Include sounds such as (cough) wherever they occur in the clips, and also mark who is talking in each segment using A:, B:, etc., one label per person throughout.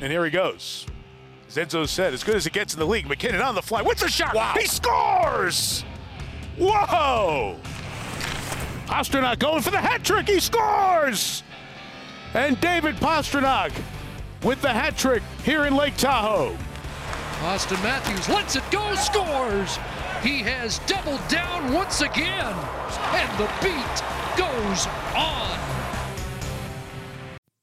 A: And here he goes. As Edzo said, as good as it gets in the league, MacKinnon on the fly with the shot. Wow. He scores! Whoa! Pastrnak going for the hat trick. He scores! And David Pastrnak with the hat trick here in Lake Tahoe.
B: Auston Matthews lets it go, scores! He has doubled down once again, and the beat goes on.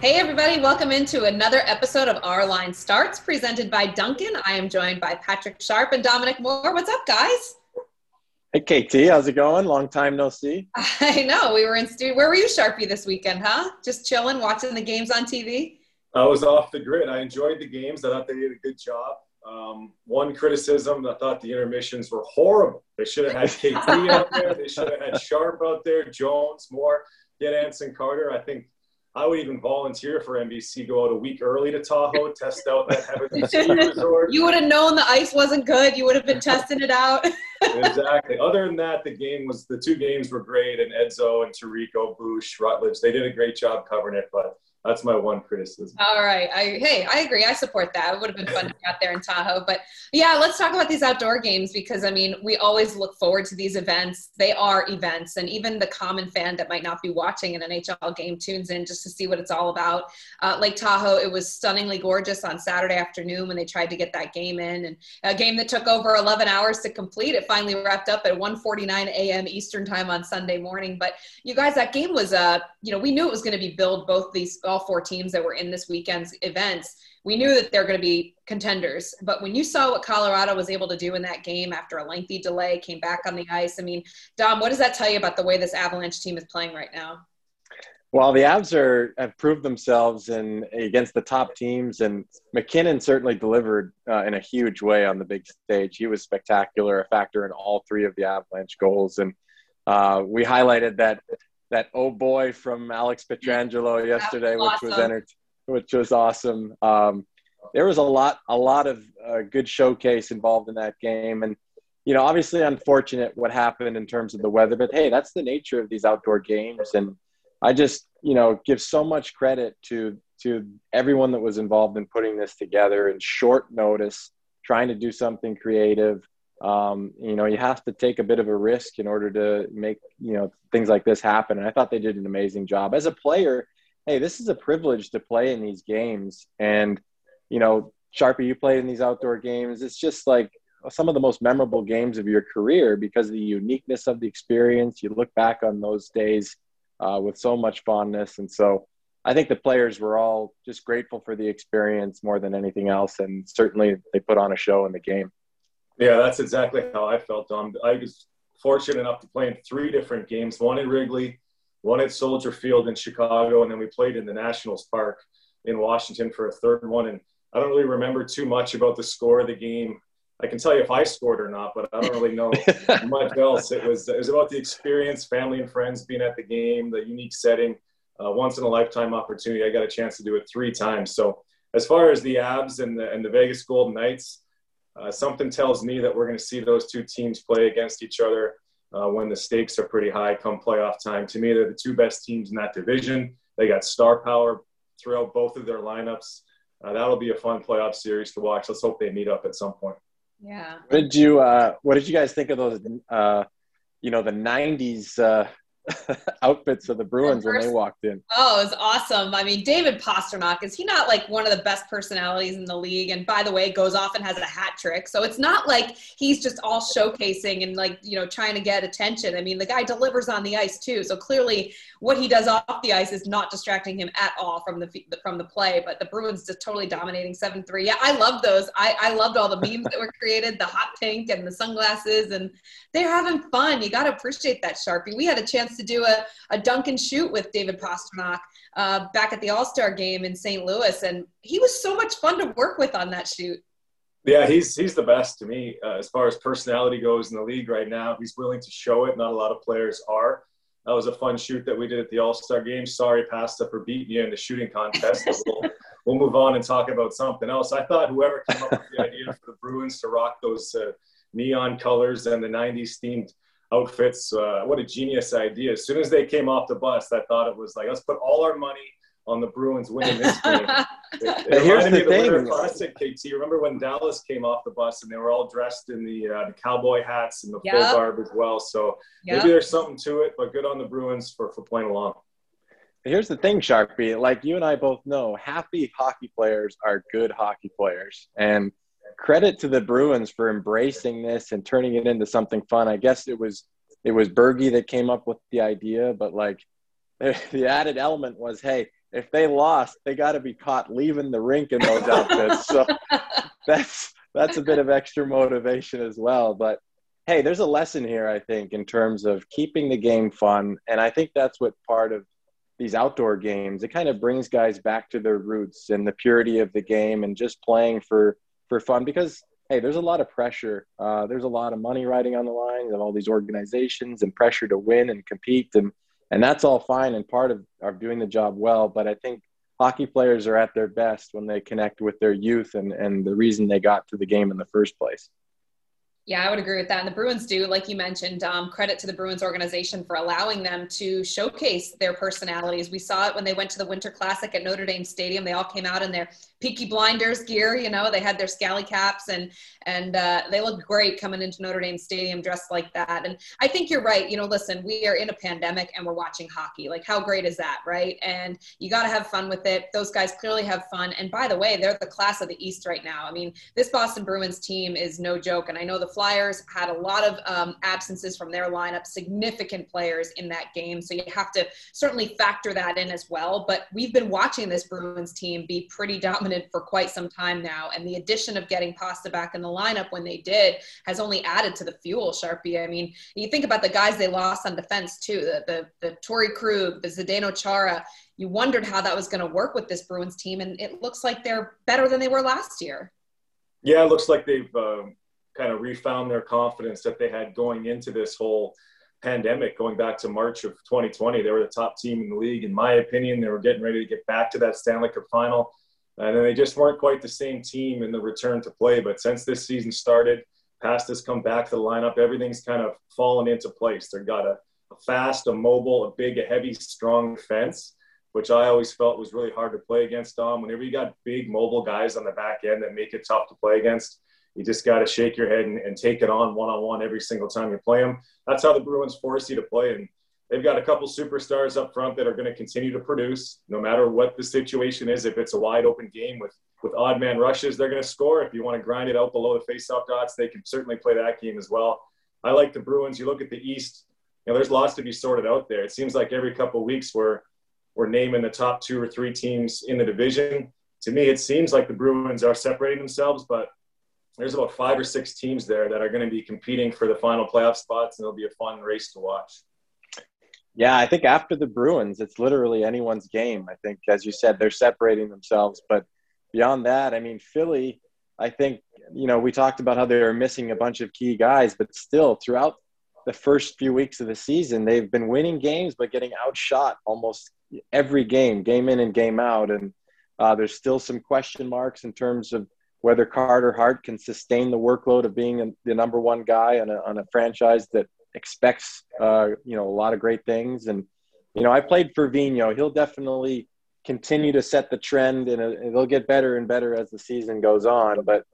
C: Hey, everybody, welcome into another episode of Our Line Starts presented by Dunkin'. I am joined by Patrick Sharp and Dominic Moore. What's up, guys?
D: Hey, KT, how's it going? Long time no see. (laughs)
C: I know. We were in studio. Where were you, Sharpie, this weekend, huh? Just chilling, watching the games on TV?
E: I was off the grid. I enjoyed the games. I thought they did a good job. Um, one criticism, I thought the intermissions were horrible. They should have had KT out there. They should have had Sharp out there, Jones, Moore, get Anson Carter. I think I would even volunteer for NBC, go out a week early to Tahoe, (laughs) test out that heavenly (laughs) ski resort.
C: You would have known the ice wasn't good. You would have been (laughs) testing it out.
E: exactly. Other than that, the game was the two games were great, and Edzo and Tirico, Bush, Rutledge, they did a great job covering it. But that's my one criticism.
C: All right. I, hey, I agree. I support that. It would have been fun to be out there in Tahoe. But yeah, let's talk about these outdoor games because I mean, we always look forward to these events. They are events, and even the common fan that might not be watching an NHL game tunes in just to see what it's all about. Uh, Lake Tahoe, it was stunningly gorgeous on Saturday afternoon when they tried to get that game in, and a game that took over 11 hours to complete. It finally wrapped up at 1:49 a.m. Eastern time on Sunday morning. But you guys, that game was, uh, you know, we knew it was going to be build both these all four teams that were in this weekend's events, we knew that they're going to be contenders. But when you saw what Colorado was able to do in that game after a lengthy delay, came back on the ice, I mean, Dom, what does that tell you about the way this Avalanche team is playing right now?
D: Well, the Avs are have proved themselves in against the top teams, and MacKinnon certainly delivered uh, in a huge way on the big stage. He was spectacular, a factor in all three of the Avalanche goals, and uh, we highlighted that that oh boy from Alex Pietrangelo yesterday, was awesome. which was enter- which was awesome. Um, there was a lot a lot of uh, good showcase involved in that game, and you know, obviously unfortunate what happened in terms of the weather, but hey, that's the nature of these outdoor games, and I just you know give so much credit to to everyone that was involved in putting this together in short notice, trying to do something creative um, you know, you have to take a bit of a risk in order to make, you know, things like this happen. And I thought they did an amazing job. As a player, hey, this is a privilege to play in these games. And, you know, Sharpie, you played in these outdoor games. It's just like some of the most memorable games of your career because of the uniqueness of the experience. You look back on those days uh, with so much fondness. And so I think the players were all just grateful for the experience more than anything else. And certainly they put on a show in the game.
E: Yeah, that's exactly how I felt. Um, I was fortunate enough to play in three different games: one in Wrigley, one at Soldier Field in Chicago, and then we played in the Nationals Park in Washington for a third one. And I don't really remember too much about the score of the game. I can tell you if I scored or not, but I don't really know (laughs) much else. It was it was about the experience, family and friends being at the game, the unique setting, uh, once in a lifetime opportunity. I got a chance to do it three times. So as far as the Avs and the and the Vegas Golden Knights, uh, something tells me that we're going to see those two teams play against each other uh, when the stakes are pretty high come playoff time. To me, they're the two best teams in that division. They got star power throughout both of their lineups. Uh, that'll be a fun playoff series to watch. Let's hope they meet up at some point.
C: Yeah.
D: What did you uh, What did you guys think of those? Uh, you know, the '90s uh, (laughs) outfits of the Bruins when they walked in.
C: Oh, it was awesome. I mean, David Pastrnak, is he not like one of the best personalities in the league? And by the way, goes off and has a hat trick. So it's not like he's just all showcasing and like, you know, trying to get attention. I mean, the guy delivers on the ice too. So clearly what he does off the ice is not distracting him at all from the from the play. But the Bruins just totally dominating 7-3. Yeah, I love those. I, I loved all the memes that were created, the hot pink and the sunglasses. And they're having fun. You got to appreciate that, Sharpie. We had a chance chance to do a, a dunk and shoot with David Pastrnak uh, back at the All Star game in St. Louis, and he was so much fun to work with on that shoot.
E: Yeah, he's he's the best to me uh, as far as personality goes in the league right now. He's willing to show it. Not a lot of players are. That was a fun shoot that we did at the All Star game. Sorry, Pasta, for beating you in the shooting contest. we'll, (laughs) we'll, move on and talk about something else. I thought whoever came up with the idea for the Bruins to rock those uh, neon colors and the '90s themed outfits, uh, what a genius idea! As soon as they came off the bus, I thought it was like, let's put all our money on the Bruins winning this game. (laughs) it, it
D: here's the,
E: the
D: thing.
E: Winter Classic, KT. Remember when Dallas came off the bus and they were all dressed in the, uh, the cowboy hats and the yep. full garb as well. So yep. maybe there's something to it, but good on the Bruins for, for playing along.
D: Here's the thing, Sharpie. Like you and I both know, happy hockey players are good hockey players. And credit to the Bruins for embracing this and turning it into something fun. I guess it was it was Bergie that came up with the idea, but like (laughs) the added element was, hey, if they lost, they got to be caught leaving the rink in those outfits. so (laughs) that's that's a bit of extra motivation as well. But hey, there's a lesson here, I think, in terms of keeping the game fun, and I think that's what part of these outdoor games. It kind of brings guys back to their roots and the purity of the game, and just playing for for fun. Because hey, there's a lot of pressure. Uh, there's a lot of money riding on the line of all these organizations and pressure to win and compete and and that's all fine and part of, of doing the job well. But I think hockey players are at their best when they connect with their youth and, and the reason they got to the game in the first place.
C: Yeah, I would agree with that. And the Bruins do, like you mentioned, um, credit to the Bruins organization for allowing them to showcase their personalities. We saw it when they went to the Winter Classic at Notre Dame Stadium. They all came out in their Peaky Blinders gear. You know, they had their scally caps and and uh, they looked great coming into Notre Dame Stadium dressed like that. And I think you're right. You know, listen, we are in a pandemic and we're watching hockey. Like, how great is that, right? And you got to have fun with it. Those guys clearly have fun. And by the way, they're the class of the East right now. I mean, this Boston Bruins team is no joke. And I know the Flyers had a lot of um, absences from their lineup, significant players in that game. So you have to certainly factor that in as well. But we've been watching this Bruins team be pretty dominant for quite some time now. And the addition of getting Pasta back in the lineup when they did has only added to the fuel, Sharpie. I mean, you think about the guys they lost on defense too, the, the, the Torey Krug, the Zdeno Chara. You wondered how that was going to work with this Bruins team. And it looks like they're better than they were last year.
E: Yeah, it looks like they've um, kind of refound their confidence that they had going into this whole pandemic, going back to March of 2020. They were the top team in the league. In my opinion, they were getting ready to get back to that Stanley Cup final. And then they just weren't quite the same team in the return to play. But since this season started, Past has come back to the lineup. Everything's kind of fallen into place. They've got a, a fast, a mobile, a big, a heavy, strong defense, which I always felt was really hard to play against. Dom, whenever you got big, mobile guys on the back end that make it tough to play against, you just got to shake your head and, and take it on one on one every single time you play them. That's how the Bruins force you to play. And they've got a couple superstars up front that are going to continue to produce no matter what the situation is. If it's a wide open game with, with odd man rushes, they're going to score. If you want to grind it out below the faceoff dots, they can certainly play that game as well. I like the Bruins. You look at the East, you know, there's lots to be sorted out there. It seems like every couple weeks we're, we're naming the top two or three teams in the division. To me, it seems like the Bruins are separating themselves, but there's about five or six teams there that are going to be competing for the final playoff spots, and it'll be a fun race to watch.
D: Yeah, I think after the Bruins, it's literally anyone's game. I think, as you said, they're separating themselves. But beyond that, I mean, Philly, I think, you know, we talked about how they were missing a bunch of key guys, but still, throughout the first few weeks of the season, they've been winning games, but getting outshot almost every game, game in and game out. And uh, there's still some question marks in terms of whether Carter Hart can sustain the workload of being the number one guy on a, on a franchise that expects uh, you know a lot of great things. And you know, I played for Vigneault. He'll definitely continue to set the trend, and it'll get better and better as the season goes on. But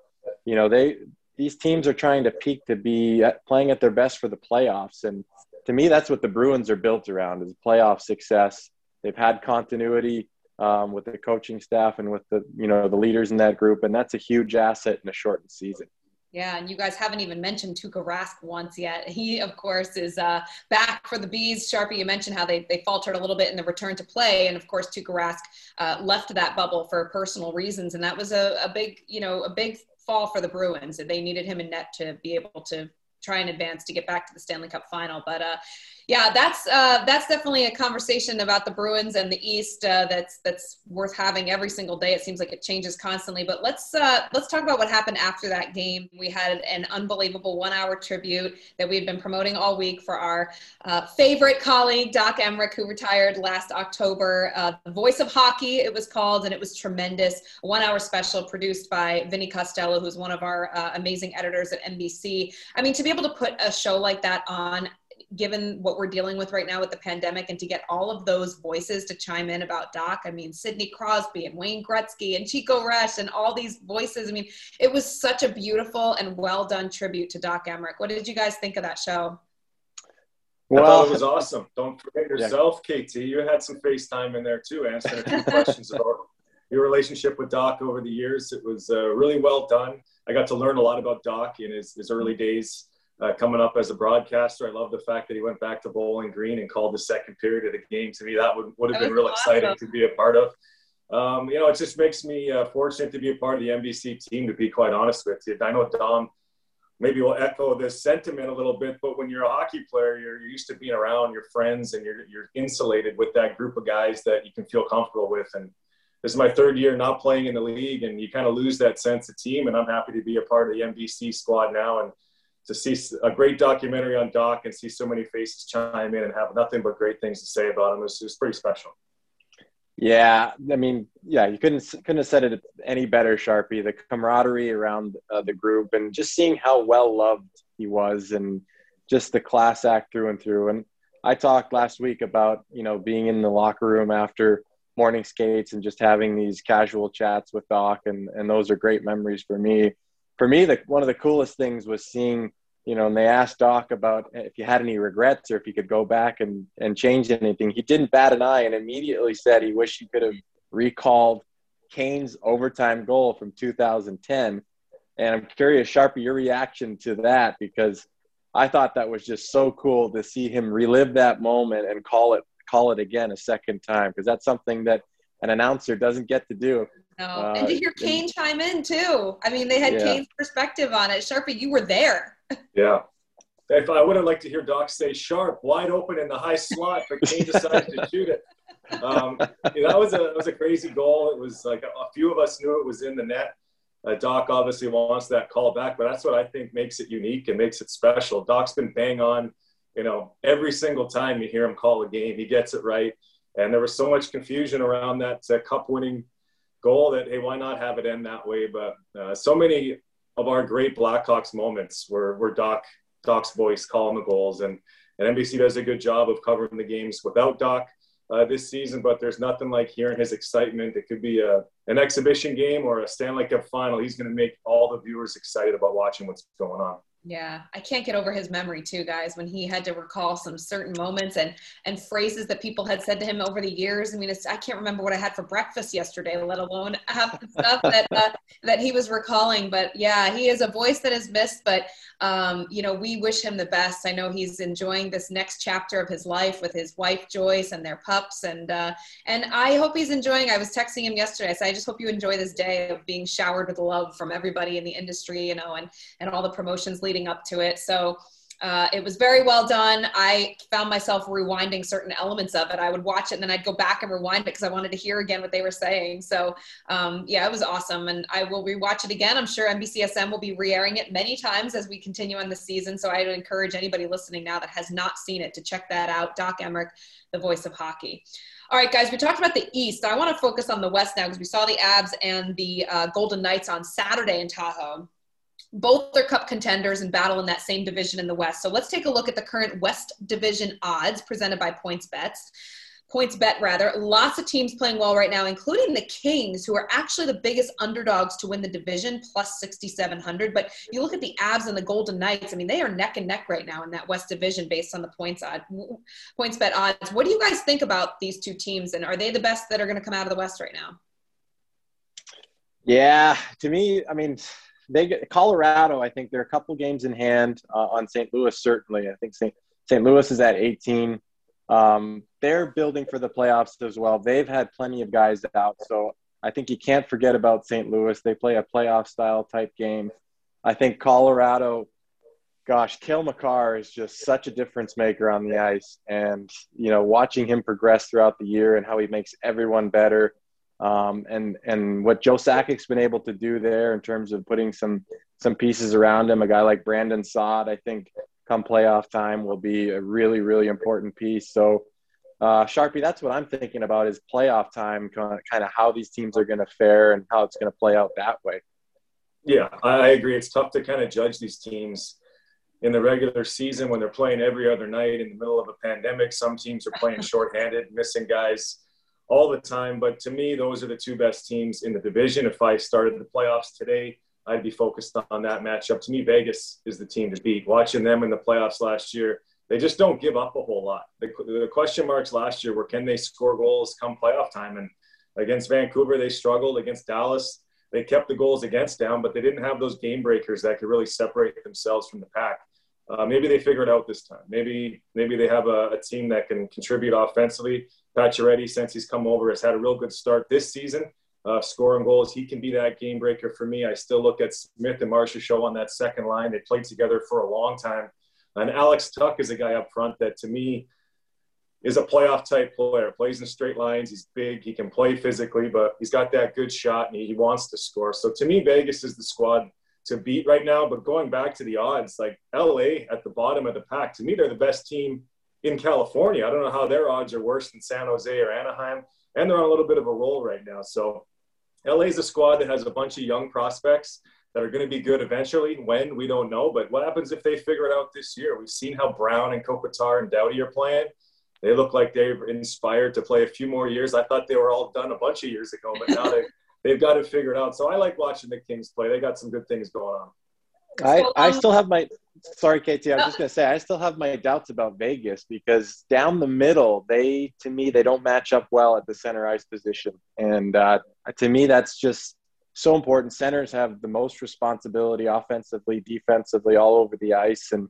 D: you know, they these teams are trying to peak to be playing at their best for the playoffs, and to me, that's what the Bruins are built around: is playoff success. They've had continuity um, with the coaching staff and with the you know the leaders in that group, and that's a huge asset in a shortened season.
C: Yeah, and you guys haven't even mentioned Tuukka Rask once yet. He, of course, is uh, back for the Bees. Sharpie, you mentioned how they, they faltered a little bit in the return to play. And, of course, Tuukka Rask uh, left that bubble for personal reasons. And that was a, a big, you know, a big fall for the Bruins. They needed him in net to be able to try and advance to get back to the Stanley Cup final. But uh, yeah, that's uh, that's definitely a conversation about the Bruins and the East uh, that's that's worth having every single day. It seems like it changes constantly. But let's uh, let's talk about what happened after that game. We had an unbelievable one-hour tribute that we had been promoting all week for our uh, favorite colleague Doc Emrick, who retired last October. Uh, the Voice of Hockey, it was called, and it was tremendous. A one-hour special produced by Vinny Costello, who's one of our uh, amazing editors at NBC. I mean, to be able to put a show like that on given what we're dealing with right now with the pandemic and to get all of those voices to chime in about Doc. I mean, Sidney Crosby and Wayne Gretzky and Chico Resch and all these voices. I mean, it was such a beautiful and well done tribute to Doc Emrick. What did you guys think of that show?
E: Well, I thought it was awesome. Don't forget yourself, yeah. KT. You had some FaceTime in there too, answering a few questions about your relationship with Doc over the years. It was uh, really well done. I got to learn a lot about Doc in his, his early days uh, coming up as a broadcaster. I love the fact that he went back to Bowling Green and called the second period of the game. To me, that would, would have been real awesome. exciting to be a part of. Um, you know, it just makes me uh, fortunate to be a part of the NBC team, to be quite honest with you. I know Dom maybe will echo this sentiment a little bit, but when you're a hockey player, you're, you're used to being around your friends and you're, you're insulated with that group of guys that you can feel comfortable with. And this is my third year not playing in the league, and you kind of lose that sense of team. And I'm happy to be a part of the NBC squad now. And to see a great documentary on Doc and see so many faces chime in and have nothing but great things to say about him was, was pretty special.
D: Yeah, I mean, yeah, you couldn't couldn't have said it any better, Sharpie. The camaraderie around uh, the group and just seeing how well loved he was, and just the class act through and through. And I talked last week about you know being in the locker room after morning skates and just having these casual chats with Doc, and and those are great memories for me. For me, the one of the coolest things was seeing you know, and they asked Doc about if he had any regrets or if he could go back and, and change anything. He didn't bat an eye and immediately said he wished he could have recalled Kane's overtime goal from 2010. And I'm curious, Sharpie, your reaction to that because I thought that was just so cool to see him relive that moment and call it call it again a second time because that's something that an announcer doesn't get to do.
C: No, uh, and to hear Kane and, chime in too. I mean, they had yeah. Kane's perspective on it. Sharpie, you were there
E: yeah. If I would have liked to hear Doc say sharp, wide open in the high slot, but Kane decided to shoot it. Um, that was a that was a crazy goal. It was like a, a few of us knew it was in the net. Uh, Doc obviously wants that call back, but that's what I think makes it unique and makes it special. Doc's been bang on, you know, every single time you hear him call a game, he gets it right. And there was so much confusion around that uh, cup winning goal that hey, why not have it end that way? But uh, so many of our great Blackhawks moments where, where Doc Doc's voice calling the goals and and NBC does a good job of covering the games without Doc uh, this season. But there's nothing like hearing his excitement. It could be a an exhibition game or a Stanley Cup final. He's going to make all the viewers excited about watching what's going on.
C: Yeah, I can't get over his memory too, guys. When he had to recall some certain moments and and phrases that people had said to him over the years. I mean, I can't remember what I had for breakfast yesterday, let alone (laughs) half the stuff that uh, that he was recalling. But yeah, he is a voice that is missed. But um, you know, we wish him the best. I know he's enjoying this next chapter of his life with his wife Joyce and their pups, and uh, and I hope he's enjoying. I was texting him yesterday. I said, I just hope you enjoy this day of being showered with love from everybody in the industry, you know, and and all the promotions leading up to it. So uh, it was very well done. I found myself rewinding certain elements of it. I would watch it and then I'd go back and rewind it because I wanted to hear again what they were saying. So um, yeah, it was awesome. And I will rewatch it again. I'm sure NBCSN will be re-airing it many times as we continue on the season. So I would encourage anybody listening now that has not seen it to check that out. Doc Emrick, the voice of hockey. All right, guys, we talked about the East. I want to focus on the West now because we saw the Avs and the uh, Golden Knights on Saturday in Tahoe both are cup contenders and battle in that same division in the West. So let's take a look at the current West Division odds presented by PointsBets. PointsBet rather. Lots of teams playing well right now, including the Kings, who are actually the biggest underdogs to win the division, plus 6,700. But you look at the Avs and the Golden Knights. I mean, they are neck and neck right now in that West Division based on the points odd, PointsBet odds. What do you guys think about these two teams, and are they the best that are going to come out of the West right now?
D: Yeah, to me, I mean, they get Colorado. I think they're a couple games in hand uh, on St. Louis. Certainly, I think St. St. Louis is at 18. Um, they're building for the playoffs as well. They've had plenty of guys out, so I think you can't forget about St. Louis. They play a playoff style type game. I think Colorado gosh, Cale Makar is just such a difference maker on the ice. And, you know, watching him progress throughout the year and how he makes everyone better. Um, and, and what Joe Sakic's been able to do there in terms of putting some, some pieces around him, a guy like Brandon Saad, I think come playoff time will be a really, really important piece. So, uh, Sharpie, that's what I'm thinking about is playoff time, kind of how these teams are going to fare and how it's going to play out that way.
E: Yeah, I agree. It's tough to kind of judge these teams in the regular season when they're playing every other night in the middle of a pandemic. Some teams are playing shorthanded, missing guys all the time. But to me, those are the two best teams in the division. If I started the playoffs today, I'd be focused on that matchup. To me, Vegas is the team to beat. Watching them in the playoffs last year, they just don't give up a whole lot. The, the question marks last year were can they score goals come playoff time? And against Vancouver, they struggled. Against Dallas, they kept the goals against down, but they didn't have those game breakers that could really separate themselves from the pack. Uh, maybe they figure it out this time. Maybe maybe they have a, a team that can contribute offensively. Pacioretty, since he's come over, has had a real good start this season, uh, scoring goals. He can be that game breaker for me. I still look at Smith and Marchessault on that second line. They played together for a long time. And Alex Tuch is a guy up front that to me is a playoff type player. Plays in straight lines. He's big. He can play physically, but he's got that good shot and he, he wants to score. So to me, Vegas is the squad to beat right now. But going back to the odds, like LA at the bottom of the pack, to me, they're the best team in California. I don't know how their odds are worse than San Jose or Anaheim. And they're on a little bit of a roll right now. So LA is a squad that has a bunch of young prospects that are going to be good eventually. When we don't know, but what happens if they figure it out this year? We've seen how Brown and Kopitar and Doughty are playing. They look like they're inspired to play a few more years. I thought they were all done a bunch of years ago, but now they they've got it figured out. So I like watching the Kings play. They got some good things going on.
D: I, I still have my sorry, Katie. I was just gonna say I still have my doubts about Vegas because down the middle, they to me they don't match up well at the center ice position, and uh, to me that's just so important. Centers have the most responsibility offensively, defensively, all over the ice, and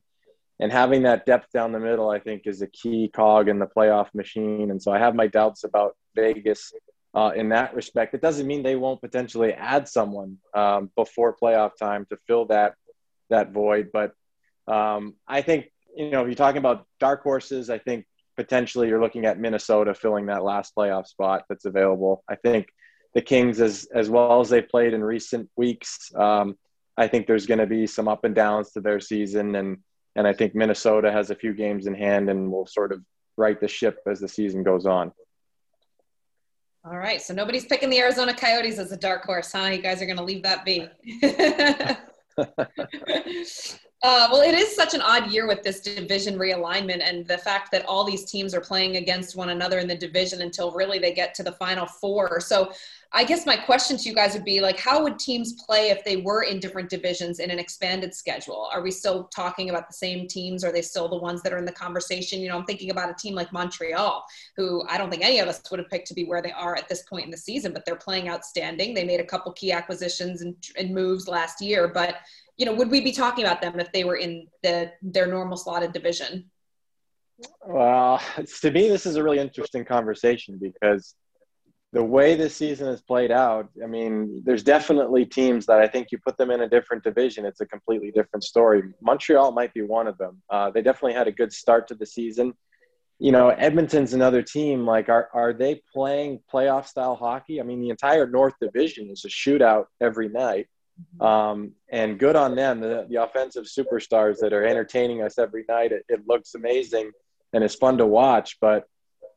D: and having that depth down the middle, I think, is a key cog in the playoff machine. And so I have my doubts about Vegas uh, in that respect. It doesn't mean they won't potentially add someone um, before playoff time to fill that that void. But um, I think you know if you're talking about dark horses, I think potentially you're looking at Minnesota filling that last playoff spot that's available. I think the Kings, as as well as they played in recent weeks, um, I think there's going to be some up and downs to their season, and and I think Minnesota has a few games in hand and will sort of right the ship as the season goes on.
C: All right, so nobody's picking the Arizona Coyotes as a dark horse, huh? You guys are going to leave that be. (laughs) Uh, well, it is such an odd year with this division realignment and the fact that all these teams are playing against one another in the division until really they get to the final four. So, I guess my question to you guys would be like, how would teams play if they were in different divisions in an expanded schedule? Are we still talking about the same teams? Are they still the ones that are in the conversation? You know, I'm thinking about a team like Montreal, who I don't think any of us would have picked to be where they are at this point in the season, but they're playing outstanding. They made a couple key acquisitions and, and moves last year, but you know, would we be talking about them if they were in the their normal slotted division?
D: Well, to me, this is a really interesting conversation because the way this season has played out, I mean, there's definitely teams that I think you put them in a different division, it's a completely different story. Montreal might be one of them. Uh, they definitely had a good start to the season. You know, Edmonton's another team. Like, are are they playing playoff style hockey? I mean, the entire North Division is a shootout every night. Um, and good on them, the, the, offensive superstars that are entertaining us every night. It, it, looks amazing and it's fun to watch. But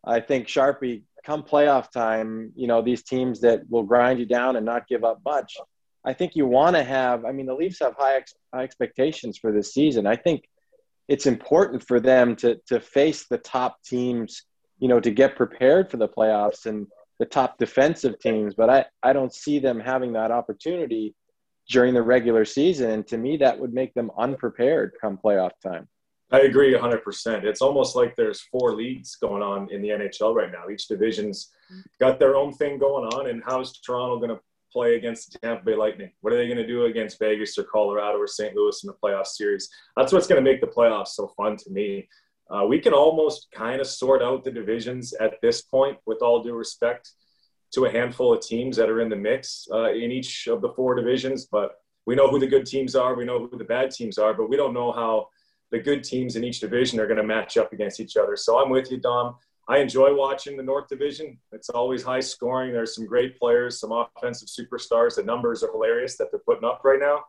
D: I think Sharpie, come playoff time, you know, these teams that will grind you down and not give up much. I think you want to have, I mean, the Leafs have high, ex, high expectations for this season. I think it's important for them to, to face the top teams, you know, to get prepared for the playoffs and the top defensive teams. But I, I don't see them having that opportunity during the regular season. And to me, that would make them unprepared come playoff time.
E: I agree 100%. It's almost like there's four leagues going on in the NHL right now. Each division's got their own thing going on. And how's Toronto going to play against the Tampa Bay Lightning? What are they going to do against Vegas or Colorado or St. Louis in the playoff series? That's what's going to make the playoffs so fun to me. Uh, we can almost kind of sort out the divisions at this point, with all due respect to a handful of teams that are in the mix uh, in each of the four divisions. But we know who the good teams are, we know who the bad teams are, but we don't know how the good teams in each division are going to match up against each other. So I'm with you, Dom. I enjoy watching the North Division. It's always high scoring. There's some great players, some offensive superstars. The numbers are hilarious that they're putting up right now.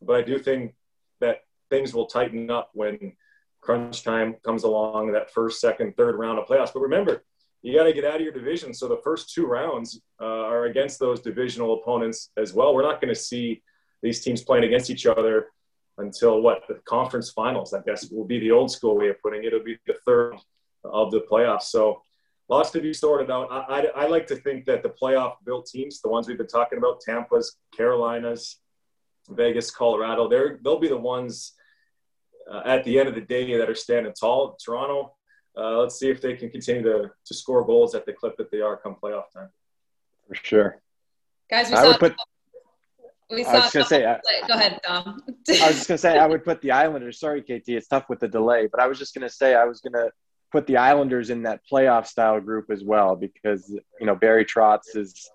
E: But I do think that things will tighten up when crunch time comes along, that first, second, third round of playoffs. But remember, you got to get out of your division. So the first two rounds uh, are against those divisional opponents as well. We're not going to see these teams playing against each other until what the conference finals. I guess will be the old school way of putting it. It'll be the third of the playoffs. So lots to be sorted out. I, I, I like to think that the playoff built teams, the ones we've been talking about, Tampa's, Carolinas, Vegas, Colorado, they're they'll be the ones uh, at the end of the day that are standing tall. Toronto, uh, let's see if they can continue to to score goals at the clip that they are come playoff time.
D: For sure,
C: guys. We
D: I
C: saw.
D: would put.
C: We
D: I
C: saw.
D: was gonna say, I-
C: go ahead, Dom.
D: I was just gonna say I would put the Islanders. Sorry, KT, it's tough with the delay, but I was just gonna say I was gonna put the Islanders in that playoff style group as well because you know Barry Trotz is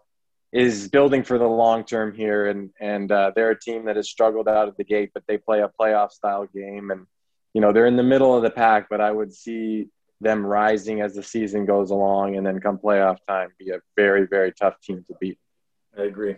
D: is building for the long term here, and and uh, they're a team that has struggled out of the gate, but they play a playoff style game, and you know they're in the middle of the pack, but I would see them rising as the season goes along, and then come playoff time, be a very very tough team to beat.
E: I agree.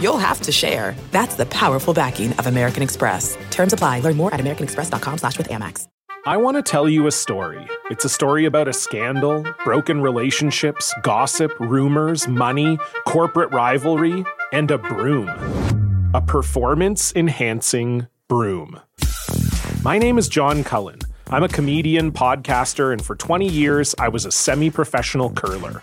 F: you'll have to share. That's the powerful backing of American Express. Terms apply. Learn more at americanexpress.com slash with Amex.
G: I want to tell you a story. It's a story about a scandal, broken relationships, gossip, rumors, money, corporate rivalry, and a broom. A performance enhancing broom. My name is John Cullen. I'm a comedian, podcaster, and for 20 years, I was a semi professional curler.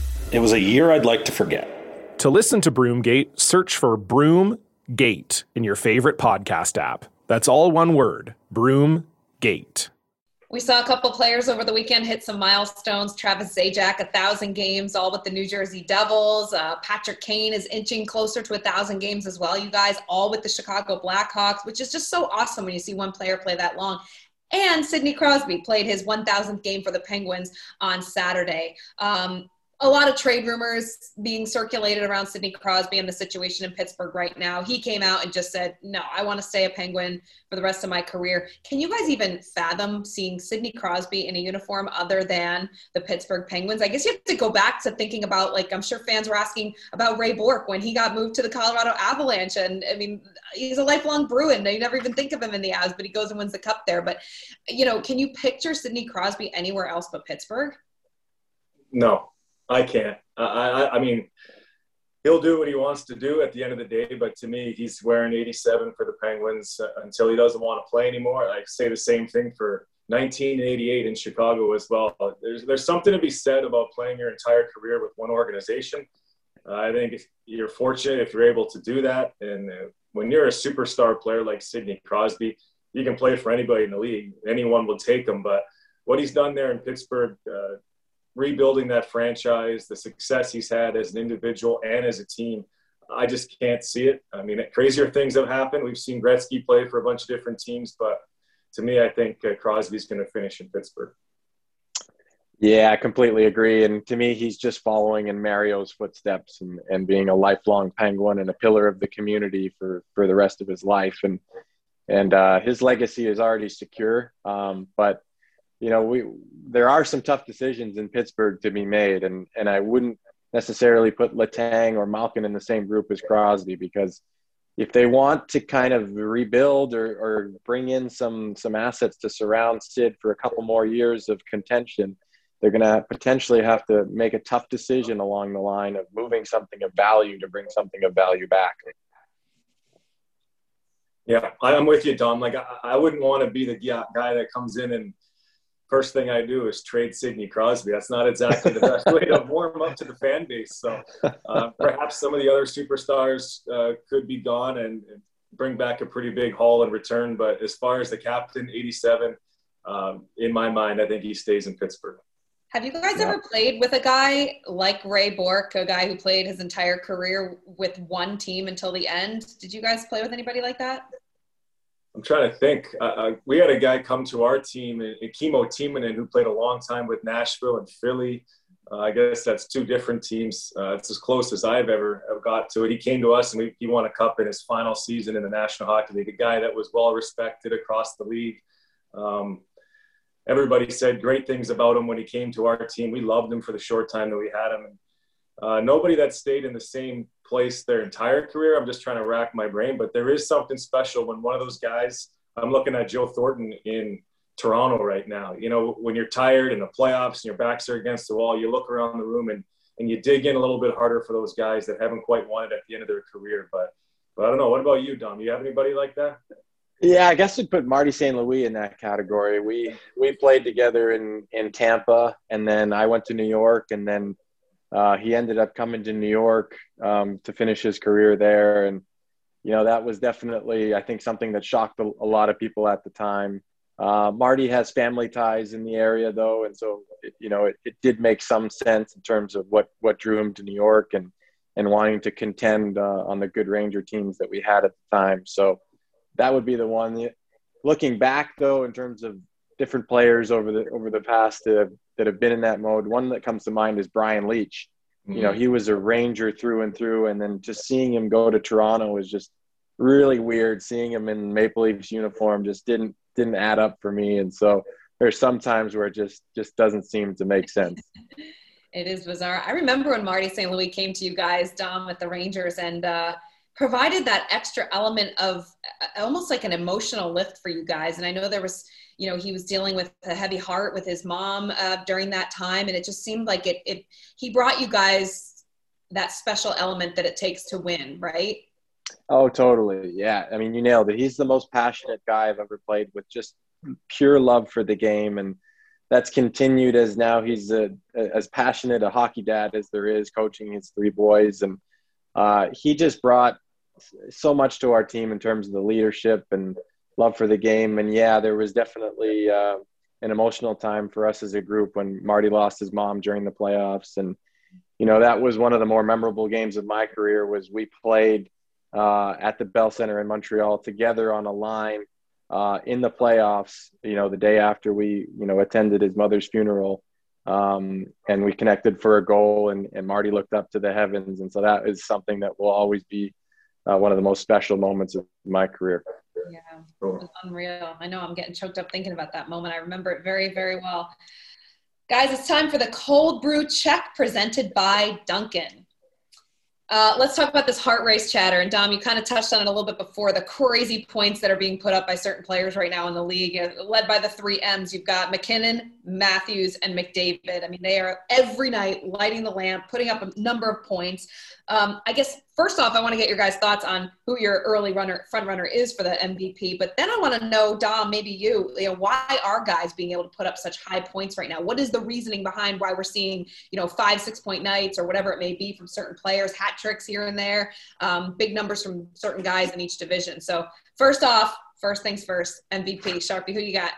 H: It was a year I'd like to forget.
G: To listen to Broomgate, search for Broomgate in your favorite podcast app. That's all one word Broomgate.
C: We saw a couple players over the weekend hit some milestones. Travis Zajac, a thousand games, all with the New Jersey Devils. Uh, Patrick Kane is inching closer to a thousand games as well. You guys, all with the Chicago Blackhawks, which is just so awesome when you see one player play that long. And Sidney Crosby played his 1,000th game for the Penguins on Saturday. Um, a lot of trade rumors being circulated around Sidney Crosby and the situation in Pittsburgh right now. He came out and just said, No, I want to stay a Penguin for the rest of my career. Can you guys even fathom seeing Sidney Crosby in a uniform other than the Pittsburgh Penguins? I guess you have to go back to thinking about, like, I'm sure fans were asking about Ray Bourque when he got moved to the Colorado Avalanche. And I mean, he's a lifelong Bruin. You never even think of him in the Avs, but he goes and wins the cup there. But, you know, can you picture Sidney Crosby anywhere else but Pittsburgh?
E: No, I can't. I, I, I mean, he'll do what he wants to do at the end of the day. But to me, he's wearing 87 for the Penguins uh, until he doesn't want to play anymore. I say the same thing for 1988 in Chicago as well. There's there's something to be said about playing your entire career with one organization. I think if you're fortunate if you're able to do that, and uh, when you're a superstar player like Sidney Crosby, you can play for anybody in the league. Anyone will take him. But what he's done there in Pittsburgh. Uh, rebuilding that franchise, the success he's had as an individual and as a team, I just can't see it. I mean, crazier things have happened. We've seen Gretzky play for a bunch of different teams, but to me, I think uh, Crosby's going to finish in Pittsburgh.
D: Yeah, I completely agree. And to me, he's just following in Mario's footsteps and, and being a lifelong Penguin and a pillar of the community for, for the rest of his life. And and uh, his legacy is already secure. Um, but you know, we there are some tough decisions in Pittsburgh to be made, and and I wouldn't necessarily put Letang or Malkin in the same group as Crosby because if they want to kind of rebuild or, or bring in some some assets to surround Sid for a couple more years of contention, they're going to potentially have to make a tough decision along the line of moving something of value to bring something of value back.
E: Yeah, I'm with you, Dom. Like, I, I wouldn't want to be the guy that comes in and first thing I do is trade Sidney Crosby. That's not exactly the best way to warm up to the fan base. So uh, perhaps some of the other superstars uh, could be gone and, and, bring back a pretty big haul in return. But as far as the captain, 87, um, in my mind, I think he stays in Pittsburgh.
C: Have you guys yeah. ever played with a guy like Ray Bourque, a guy who played his entire career with one team until the end? Did you guys play with anybody like that?
E: I'm trying to think. Uh, uh we had a guy come to our team, Kimmo Timonen, who played a long time with Nashville and Philly. Uh, I guess that's two different teams. Uh, it's as close as I've ever, got to it. He came to us and we, he won a cup in his final season in the National Hockey League. A guy that was well respected across the league. Um, everybody said great things about him when he came to our team. We loved him for the short time that we had him. Uh, nobody that stayed in the same place their entire career. I'm just trying to rack my brain, but there is something special when one of those guys. I'm looking at Joe Thornton in Toronto right now. You know, when you're tired in the playoffs and your backs are against the wall, you look around the room and and you dig in a little bit harder for those guys that haven't quite won it at the end of their career. But but I don't know. What about you, Dom? Do you have anybody like that?
D: Yeah, I guess I'd put Marty St. Louis in that category. We we played together in in Tampa, and then I went to New York, and then uh, he ended up coming to New York um, to finish his career there, and you know that was definitely I think something that shocked a, a lot of people at the time. Uh, Marty has family ties in the area though, and so it, you know it, it did make some sense in terms of what what drew him to New York and and wanting to contend uh, on the good Ranger teams that we had at the time. So that would be the one. Looking back though, in terms of different players over the over the past uh, that have been in that mode. One that comes to mind is Brian Leetch. Mm-hmm. You know, mm-hmm. he was a Ranger through and through, and then just seeing him go to Toronto was just really weird. Seeing him in Maple Leafs uniform just didn't didn't add up for me, and so there's some times where it just just doesn't seem to make sense. (laughs)
C: it is bizarre. I remember when Marty St. Louis came to you guys, Dom, at the Rangers, and uh, provided that extra element of uh, almost like an emotional lift for you guys. And I know there was you know he was dealing with a heavy heart with his mom uh, during that time. And it just seemed like it, it he brought you guys that special element that it takes to win right?
D: Oh totally. Yeah. I mean you nailed it. He's the most passionate guy i've ever played with just pure love for the game. And that's continued as now he's a, as passionate a hockey dad as there is coaching his three boys. And uh, he just brought so much to our team in terms of the leadership and love for the game. And yeah, there was definitely uh, an emotional time for us as a group when Marty lost his mom during the playoffs. And, you know, that was one of the more memorable games of my career was we played uh, at the Bell Center in Montreal together on a line uh, in the playoffs, you know, the day after we, you know, attended his mother's funeral. Um, and we connected for a goal and, and Marty looked up to the heavens. And so that is something that will always be uh, one of the most special moments of my career.
C: Yeah, it was unreal. I know I'm getting choked up thinking about that moment. I remember it very, very well. Guys, it's time for the cold brew check presented by Dunkin'. Uh, let's talk about this Hart race chatter. And Dom, you kind of touched on it a little bit before the crazy points that are being put up by certain players right now in the league, uh, led by the three M's. You've got MacKinnon, Matthews, and McDavid. I mean, they are every night lighting the lamp, putting up a number of points. Um, I guess first off, I want to get your guys' thoughts on who your early runner, front runner is for the MVP. But then I want to know, Dom, maybe you, you know, why are guys being able to put up such high points right now? What is the reasoning behind why we're seeing, you know, five, six point nights or whatever it may be from certain players, hat tricks here and there, um, big numbers from certain guys in each division. So first off, first things first, MVP. Sharpie, who you got?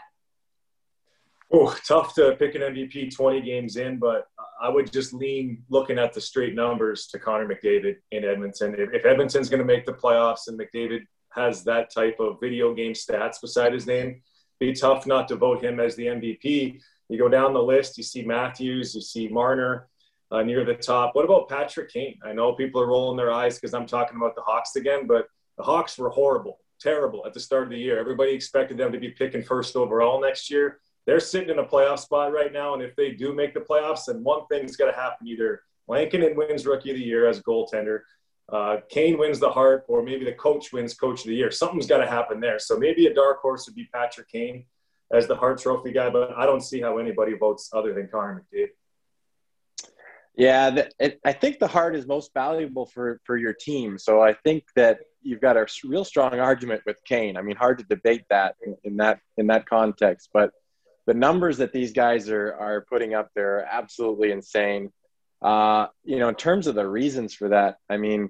E: Oh, tough to pick an MVP 20 games in, but I would just lean looking at the straight numbers to Connor McDavid in Edmonton. If, if Edmonton's going to make the playoffs and McDavid has that type of video game stats beside his name, be tough not to vote him as the MVP. You go down the list, you see Matthews, you see Marner uh, near the top. What about Patrick Kane? I know people are rolling their eyes because I'm talking about the Hawks again, but the Hawks were horrible, terrible at the start of the year. Everybody expected them to be picking first overall next year they're sitting in a playoff spot right now. And if they do make the playoffs, then one thing's got to happen: either Lankinen wins Rookie of the Year as a goaltender, uh, Kane wins the Hart, or maybe the coach wins Coach of the Year. Something's got to happen there. So maybe a dark horse would be Patrick Kane as the Hart Trophy guy, but I don't see how anybody votes other than Connor McDavid.
D: Yeah, the, it, I think the Hart is most valuable for for your team. So I think that you've got a real strong argument with Kane. I mean, hard to debate that in, in that in that context, but the numbers that these guys are are putting up there are absolutely insane. Uh, you know, in terms of the reasons for that, I mean,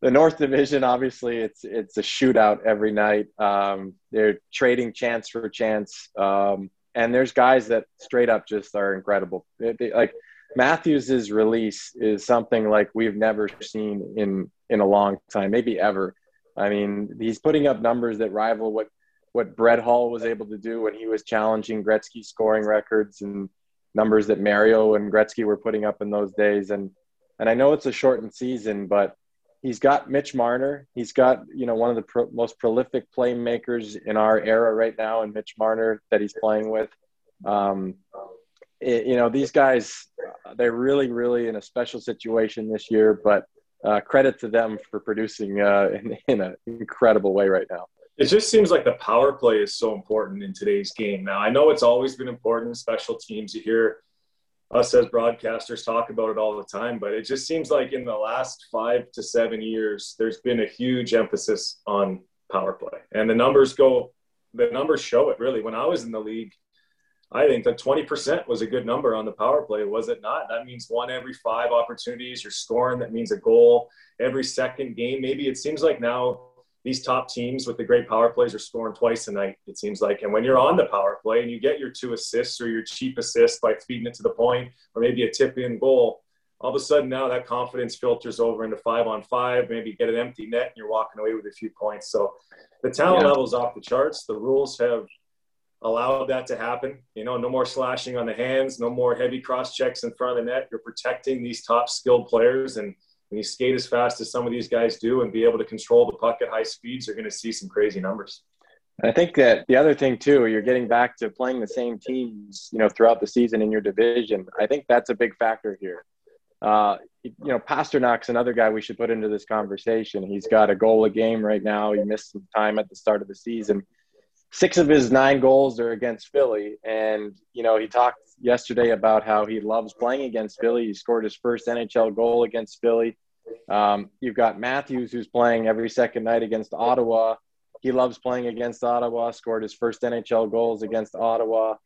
D: the North Division obviously it's it's a shootout every night. Um, they're trading chance for chance, um, and there's guys that straight up just are incredible. They, they, like Matthews's release is something like we've never seen in in a long time, maybe ever. I mean, he's putting up numbers that rival what what Brett Hull was able to do when he was challenging Gretzky scoring records and numbers that Mario and Gretzky were putting up in those days. And and I know it's a shortened season, but he's got Mitch Marner. He's got you know one of the pro- most prolific playmakers in our era right now, and Mitch Marner that he's playing with. Um, it, you know these guys, they're really really in a special situation this year, but. Uh, credit to them for producing uh, in, in an incredible way right now.
E: It just seems like the power play is so important in today's game. Now, I know it's always been important, special teams. You hear us as broadcasters talk about it all the time, but it just seems like in the last five to seven years, there's been a huge emphasis on power play. And the numbers go, the numbers show it really. When I was in the league, I think that 20% was a good number on the power play, was it not? That means one every five opportunities you're scoring. That means a goal every second game. Maybe it seems like now these top teams with the great power plays are scoring twice a night, it seems like. And when you're on the power play and you get your two assists or your cheap assist by feeding it to the point or maybe a tip in goal, all of a sudden now that confidence filters over into five on five, maybe get an empty net and you're walking away with a few points. So the talent yeah. level's off the charts. The rules have allowed that to happen. You know, no more slashing on the hands, no more heavy cross checks in front of the net. You're protecting these top skilled players and – when you skate as fast as some of these guys do and be able to control the puck at high speeds, you're going to see some crazy numbers.
D: I think that the other thing too, you're getting back to playing the same teams, you know, throughout the season in your division. I think that's a big factor here. Uh, you know, Pastrnak's another guy we should put into this conversation. He's got a goal a game right now. He missed some time at the start of the season. Six of his nine goals are against Philly, and you know he talked yesterday about how he loves playing against Philly. He scored his first NHL goal against Philly. Um, you've got Matthews, who's playing every second night against Ottawa. He loves playing against Ottawa, scored his first NHL goals against Ottawa.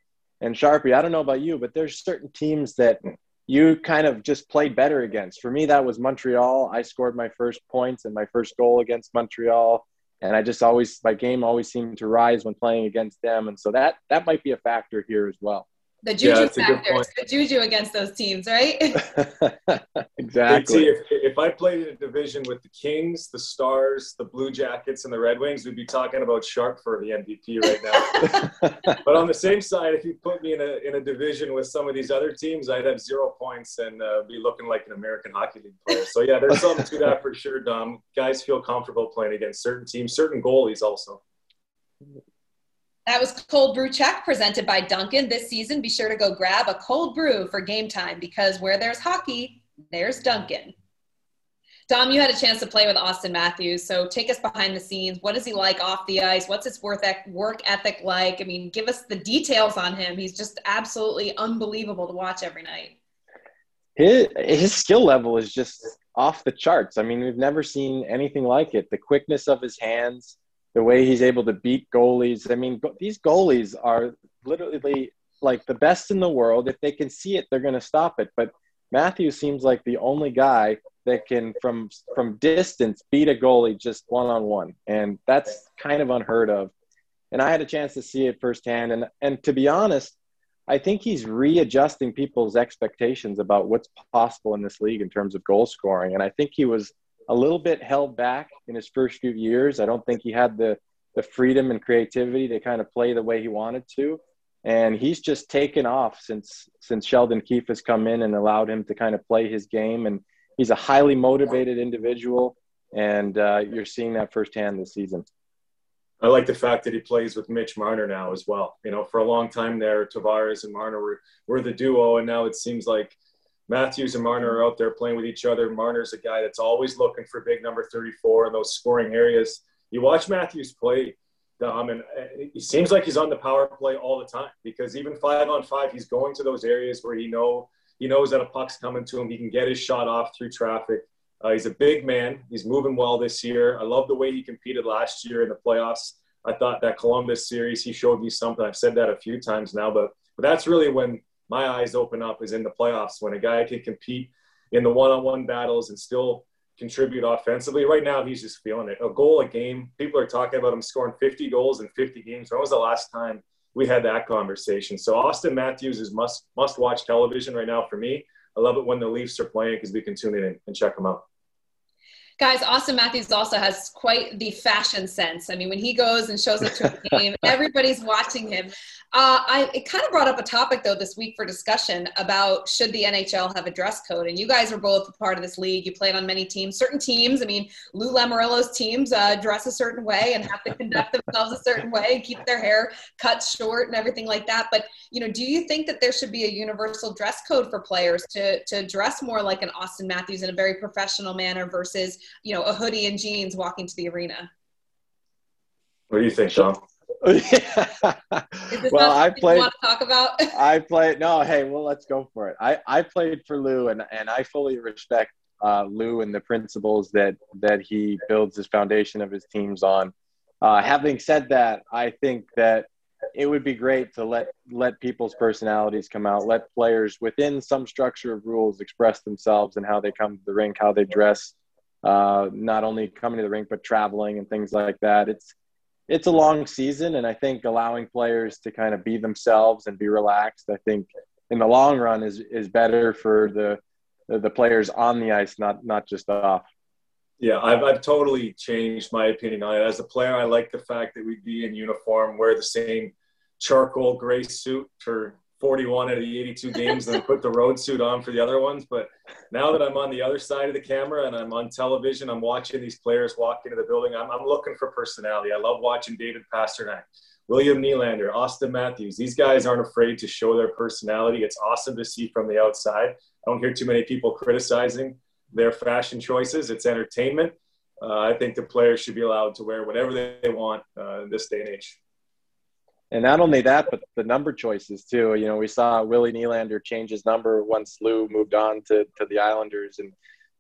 D: And Sharpie, I don't know about you, but there's certain teams that you kind of just played better against. For me, that was Montreal. I scored my first points and my first goal against Montreal. And I just always, my game always seemed to rise when playing against them. And so that, that might be a factor here as well
C: the juju yeah, factor, the juju against those teams, right? (laughs)
D: exactly.
E: See, if, if I played in a division with the Kings, the Stars, the Blue Jackets, and the Red Wings, we'd be talking about Sharp for the MVP right now. (laughs) but on the same side, if you put me in a in a division with some of these other teams, I'd have zero points and uh, be looking like an American Hockey League player. So yeah, there's something to that for sure, Dom. Guys feel comfortable playing against certain teams, certain goalies also.
C: That was Cold Brew Check presented by Dunkin'. This season, be sure to go grab a cold brew for game time because where there's hockey, there's Dunkin'. Dom, you had a chance to play with Auston Matthews, so take us behind the scenes. What is he like off the ice? What's his work ethic like? I mean, give us the details on him. He's just absolutely unbelievable to watch every night.
D: His, his skill level is just off the charts. I mean, we've never seen anything like it. The quickness of his hands, the way he's able to beat goalies. I mean, these goalies are literally like the best in the world. If they can see it, they're going to stop it. But Matthew seems like the only guy that can, from from distance, beat a goalie just one on one, and that's kind of unheard of. And I had a chance to see it firsthand. And and to be honest, I think he's readjusting people's expectations about what's possible in this league in terms of goal scoring. And I think he was a little bit held back in his first few years. I don't think he had the the freedom and creativity to kind of play the way he wanted to. And he's just taken off since since Sheldon Keefe has come in and allowed him to kind of play his game. And he's a highly motivated individual, and uh, you're seeing that firsthand this season.
E: I like the fact that he plays with Mitch Marner now as well. You know, for a long time there, Tavares and Marner were, were the duo, and now it seems like Matthews and Marner are out there playing with each other. Marner's a guy that's always looking for big number 34 in those scoring areas. You watch Matthews play, Dom, and it seems like he's on the power play all the time because even five on five, he's going to those areas where he know he knows that a puck's coming to him. He can get his shot off through traffic. Uh, he's a big man. He's moving well this year. I love the way he competed last year in the playoffs. I thought that Columbus series, he showed me something. I've said that a few times now, but, but that's really when my eyes open up is in the playoffs when a guy can compete in the one-on-one battles and still contribute offensively. Right now, he's just feeling it. A goal a game. People are talking about him scoring 50 goals in 50 games. When was the last time we had that conversation? So Auston Matthews is must must watch television right now for me. I love it when the Leafs are playing because we can tune in and check them out.
C: Guys, Auston Matthews also has quite the fashion sense. I mean, when he goes and shows up to a (laughs) game, everybody's watching him. Uh, I it kind of brought up a topic though this week for discussion about should the NHL have a dress code? And you guys are both part of this league. You played on many teams. Certain teams, I mean, Lou Lamoriello's teams uh, dress a certain way and have to conduct themselves a certain way and keep their hair cut short and everything like that. But you know, do you think that there should be a universal dress code for players to to dress more like an Auston Matthews in a very professional manner versus you know a hoodie and jeans walking to the arena?
E: What do you think, Sean? (laughs)
D: well, I played.
C: want to talk about? (laughs)
D: I played. No, hey, well, let's go for it. I, I played for Lou, and, and I fully respect uh, Lou and the principles that that he builds his foundation of his teams on. Uh, having said that, I think that it would be great to let let people's personalities come out, let players within some structure of rules express themselves and how they come to the rink, how they dress, uh, not only coming to the rink but traveling and things like that. It's it's a long season, and I think allowing players to kind of be themselves and be relaxed, I think in the long run is is better for the the players on the ice, not not just off.
E: Yeah, I've, I've totally changed my opinion on it. As a player, I like the fact that we'd be in uniform, wear the same charcoal gray suit for 41 out of the 82 games and put the road suit on for the other ones. But now that I'm on the other side of the camera and I'm on television, I'm watching these players walk into the building. I'm, I'm looking for personality. I love watching David Pastrnak, William Nylander, Auston Matthews. These guys aren't afraid to show their personality. It's awesome to see from the outside. I don't hear too many people criticizing their fashion choices. It's entertainment. Uh, I think the players should be allowed to wear whatever they want uh, in this day and age.
D: And not only that, but the number choices too. You know, we saw Willie Nylander change his number once Lou moved on to, to the Islanders. And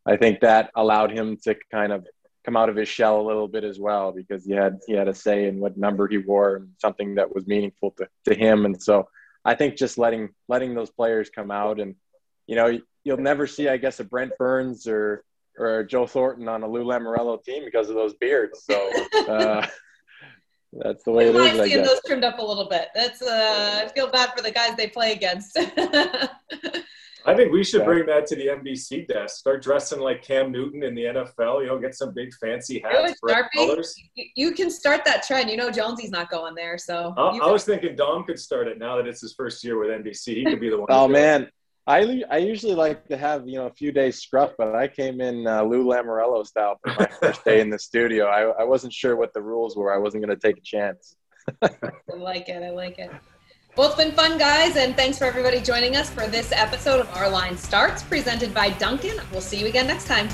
D: I think that allowed him to kind of come out of his shell a little bit as well because he had he had a say in what number he wore and something that was meaningful to, to him. And so I think just letting letting those players come out and you know, you'll never see, I guess, a Brent Burns or or Joe Thornton on a Lou Lamoriello team because of those beards. So uh, (laughs) that's the way it is.
C: I guess. those trimmed up a little bit. That's uh, I feel bad for the guys they play against. (laughs)
E: I think we should bring that to the NBC desk. Start dressing like Cam Newton in the NFL. You know, get some big fancy hats, bright colors.
C: You can start that trend. You know, Jonesy's not going there, so.
E: I, I was thinking Dom could start it now that it's his first year with NBC. He could be the one.
D: oh man, I I usually like to have you know a few days scruff, but I came in uh, Lou Lamoriello style for my (laughs) first day in the studio. I, I wasn't sure what the rules were. I wasn't going to take a chance.
C: I like it. I like it. Well, it's been fun, guys, and thanks for everybody joining us for this episode of Our Line Starts, presented by Dunkin'. We'll see you again next time.